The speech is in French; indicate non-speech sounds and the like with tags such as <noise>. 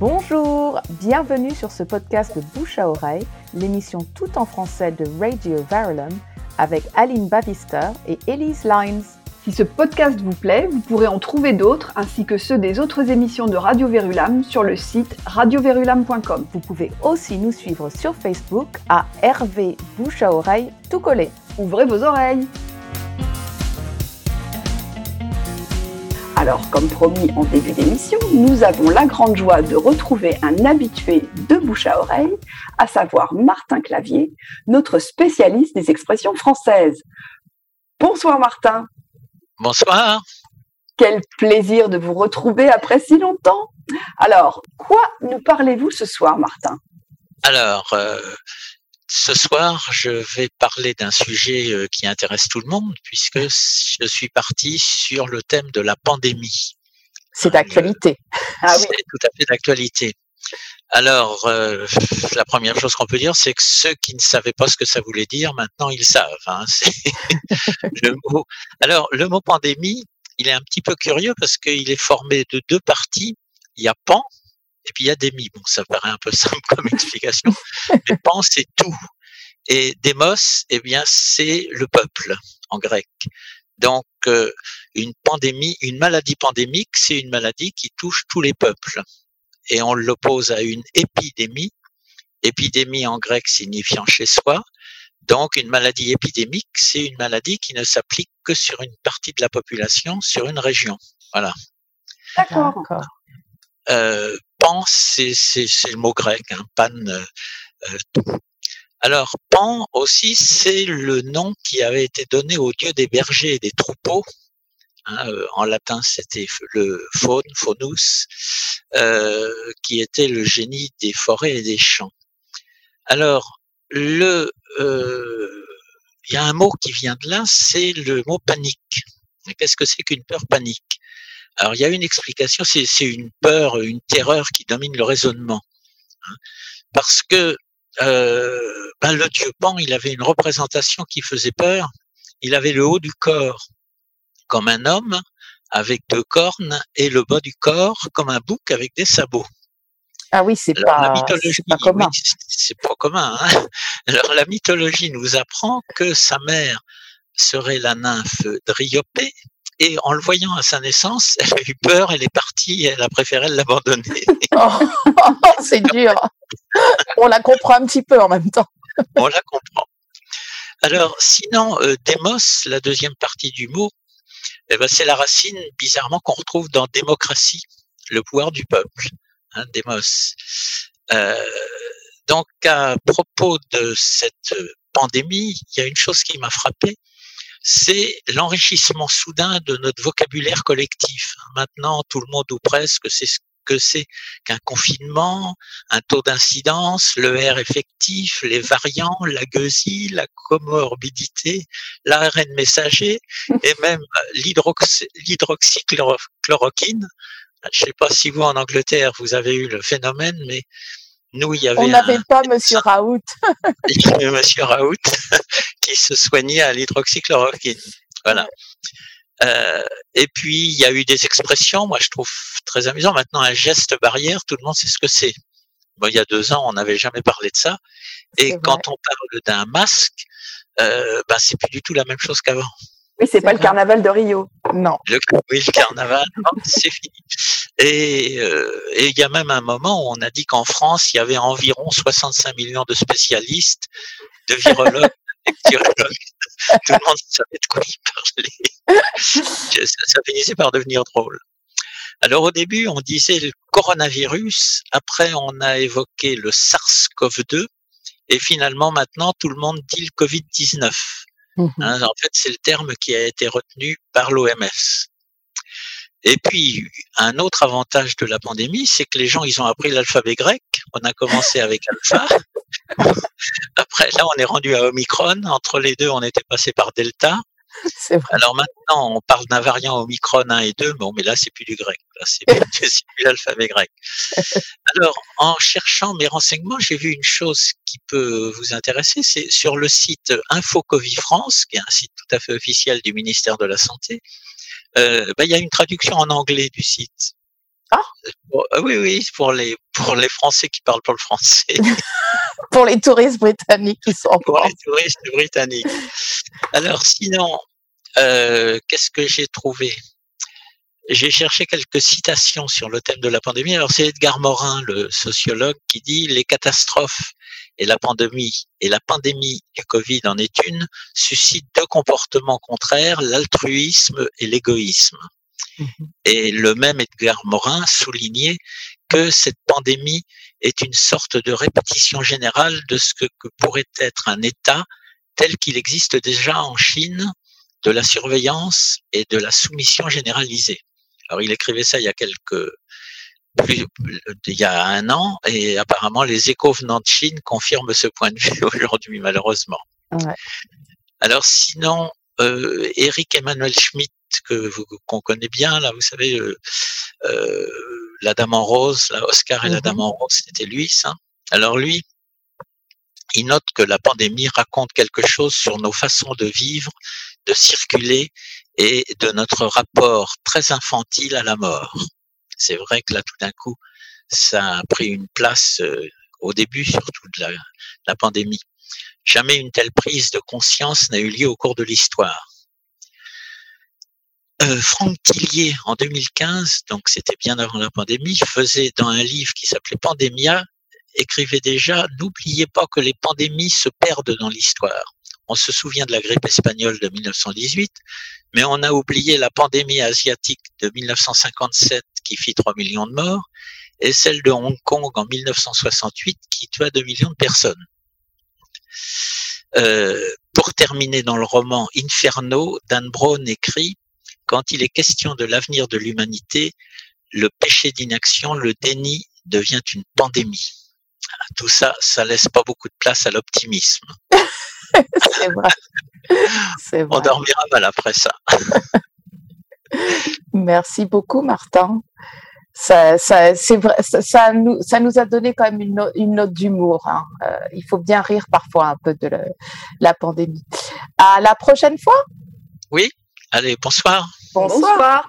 Bonjour, bienvenue sur ce podcast de Bouche à oreille, l'émission tout en français de Radio Verulam avec Aline Bavister et Elise Lines. Si ce podcast vous plaît, vous pourrez en trouver d'autres ainsi que ceux des autres émissions de Radio Verulam sur le site radioverulam.com. Vous pouvez aussi nous suivre sur Facebook à RV Bouche à oreille tout collé. Ouvrez vos oreilles Alors, comme promis en début d'émission, nous avons la grande joie de retrouver un habitué de bouche à oreille, à savoir Martin Clavier, notre spécialiste des expressions françaises. Bonsoir Martin. Bonsoir. Quel plaisir de vous retrouver après si longtemps. Alors, quoi nous parlez-vous ce soir, Martin? Alors, euh, ce soir, je vais parler d'un sujet euh, qui intéresse tout le monde puisque je suis parti sur le thème de la pandémie. C'est d'actualité. Ah c'est tout à fait d'actualité. Alors, euh, la première chose qu'on peut dire, c'est que ceux qui ne savaient pas ce que ça voulait dire, maintenant ils savent. Hein, <laughs> le mot. Alors, le mot pandémie, il est un petit peu curieux parce qu'il est formé de deux parties. Il y a pan, et puis il y a Démi. Bon, ça paraît un peu <laughs> simple comme explication, mais Pan, c'est tout. Et Démos, eh bien, c'est le peuple en grec. Donc, euh, une pandémie, une maladie pandémique, c'est une maladie qui touche tous les peuples. Et on l'oppose à une épidémie. Épidémie en grec signifiant chez soi. Donc, une maladie épidémique, c'est une maladie qui ne s'applique que sur une partie de la population, sur une région. Voilà. D'accord. Euh, pan, c'est le mot grec, hein, pan, euh, euh, tout. Alors, pan aussi, c'est le nom qui avait été donné au dieu des bergers et des troupeaux. Hein, en latin, c'était le faune, faunus, qui était le génie des forêts et des champs. Alors, le, il y a un mot qui vient de là, c'est le mot panique. Qu'est-ce que c'est qu'une peur panique? Alors il y a une explication, c'est une peur, une terreur qui domine le raisonnement, hein. parce que euh, ben, le dieu Pan, il avait une représentation qui faisait peur. Il avait le haut du corps comme un homme avec deux cornes et le bas du corps comme un bouc avec des sabots. Ah oui, c'est pas, pas commun. c'est pas commun. Hein Alors la mythologie nous apprend que sa mère serait la nymphe Dryopée, et en le voyant à sa naissance, elle a eu peur, elle est partie, elle a préféré l'abandonner. <laughs> Oh, <laughs> c'est dur. On la comprend un petit peu en même temps. On la comprend. Alors, sinon, euh, démos, la deuxième partie du mot, eh ben, c'est la racine, bizarrement, qu'on retrouve dans démocratie, le pouvoir du peuple, hein, démos. Euh, donc, à propos de cette pandémie, il y a une chose qui m'a frappé, c'est l'enrichissement soudain de notre vocabulaire collectif. Maintenant, tout le monde ou presque sait ce que c'est qu'un confinement, un taux d'incidence, le R effectif, les variants, la gueusie, la comorbidité, l'ARN messager <laughs> et même l'hydroxychloroquine. Je ne sais pas si vous en Angleterre vous avez eu le phénomène, mais nous, il y avait On n'avait pas Monsieur Raoult. <laughs> il y avait Monsieur Raoult qui se soignait à l'hydroxychloroquine. Voilà. Euh, et puis, il y a eu des expressions, moi je trouve très amusant. Maintenant, un geste barrière, tout le monde sait ce que c'est. Bon, il y a deux ans, on n'avait jamais parlé de ça. Et quand on parle d'un masque, euh, ben, c'est plus du tout la même chose qu'avant. Oui, c'est pas le carnaval de Rio. Non. Le, oui, le carnaval, <laughs> c'est fini. Euh, et il y a même un moment où on a dit qu'en France, il y avait environ 65 millions de spécialistes, de virologues, <laughs> Tout le monde savait de quoi il parlait. <laughs> Ça, ça finissait par devenir drôle. Alors au début, on disait le coronavirus, après on a évoqué le SARS-CoV-2, et finalement maintenant tout le monde dit le Covid-19. Mmh hein, en fait, c'est le terme qui a été retenu par l'OMS. Et puis, un autre avantage de la pandémie, c'est que les gens, ils ont appris l'alphabet grec. On a commencé avec alpha. <laughs> Après, là, on est rendu à Omicron. Entre les deux, on était passé par Delta. <laughs> Vrai. Alors maintenant, on parle d'un variant Omicron 1 et 2. Bon, mais là, c'est plus du grec. Là, <laughs> c'est plus l'alphabet grec. Alors, en cherchant mes renseignements, j'ai vu une chose qui peut vous intéresser. C'est sur le site InfoCovid France, qui est un site tout à fait officiel du ministère de la Santé. Euh, bah, il y a une traduction en anglais du site. Ah. ah oui, oui, pour les, pour les Français qui parlent pas le français. <laughs> pour les touristes britanniques qui sont en Pour les touristes britanniques. Alors sinon, euh, qu'est-ce que j'ai trouvé? J'ai cherché quelques citations sur le thème de la pandémie. Alors c'est Edgar Morin, le sociologue, qui dit les catastrophes et la pandémie et la pandémie du Covid en est une suscitent deux comportements contraires, l'altruisme et l'égoïsme. Mmh et le même Edgar Morin soulignait que cette pandémie est une sorte de répétition générale de ce que, pourrait être un État tel qu'il existe déjà en Chine, de la surveillance et de la soumission généralisée. Alors il écrivait ça il y a quelques plus, il y a un an et apparemment les échos venant de Chine confirment ce point de vue <laughs> aujourd'hui malheureusement. Ouais. Alors sinon, euh, Eric Emmanuel Schmitt que vous qu'on connaît bien là, vous savez euh, euh, la Dame en rose, la Oscar et la Dame mmh en rose, c'était lui ça. Alors lui, il note que la pandémie raconte quelque chose sur nos façons de vivre, de circuler et de notre rapport très infantile à la mort. C'est vrai que là, tout d'un coup, ça a pris une place euh, au début, surtout de la, la pandémie. Jamais une telle prise de conscience n'a eu lieu au cours de l'histoire. Euh, Franck Tillier, en 2015, donc c'était bien avant la pandémie, faisait dans un livre qui s'appelait Pandémia, écrivait déjà N'oubliez pas que les pandémies se perdent dans l'histoire. On se souvient de la grippe espagnole de 1918, mais on a oublié la pandémie asiatique de 1957 qui fit 3 millions de morts et celle de Hong Kong en 1968 qui tua 2 millions de personnes. Euh, pour terminer dans le roman Inferno, Dan Brown écrit quand il est question de l'avenir de l'humanité, le péché d'inaction, le déni devient une pandémie. Tout ça, ça laisse pas beaucoup de place à l'optimisme. <laughs> c'est vrai. On dormira mal après ça. <laughs> Merci beaucoup, Martin. Ça, ça, vrai, ça, nous, ça nous a donné quand même une, une note d'humour. Hein. Euh, il faut bien rire parfois un peu de la pandémie. À la prochaine fois. Oui, allez, bonsoir. Bonsoir.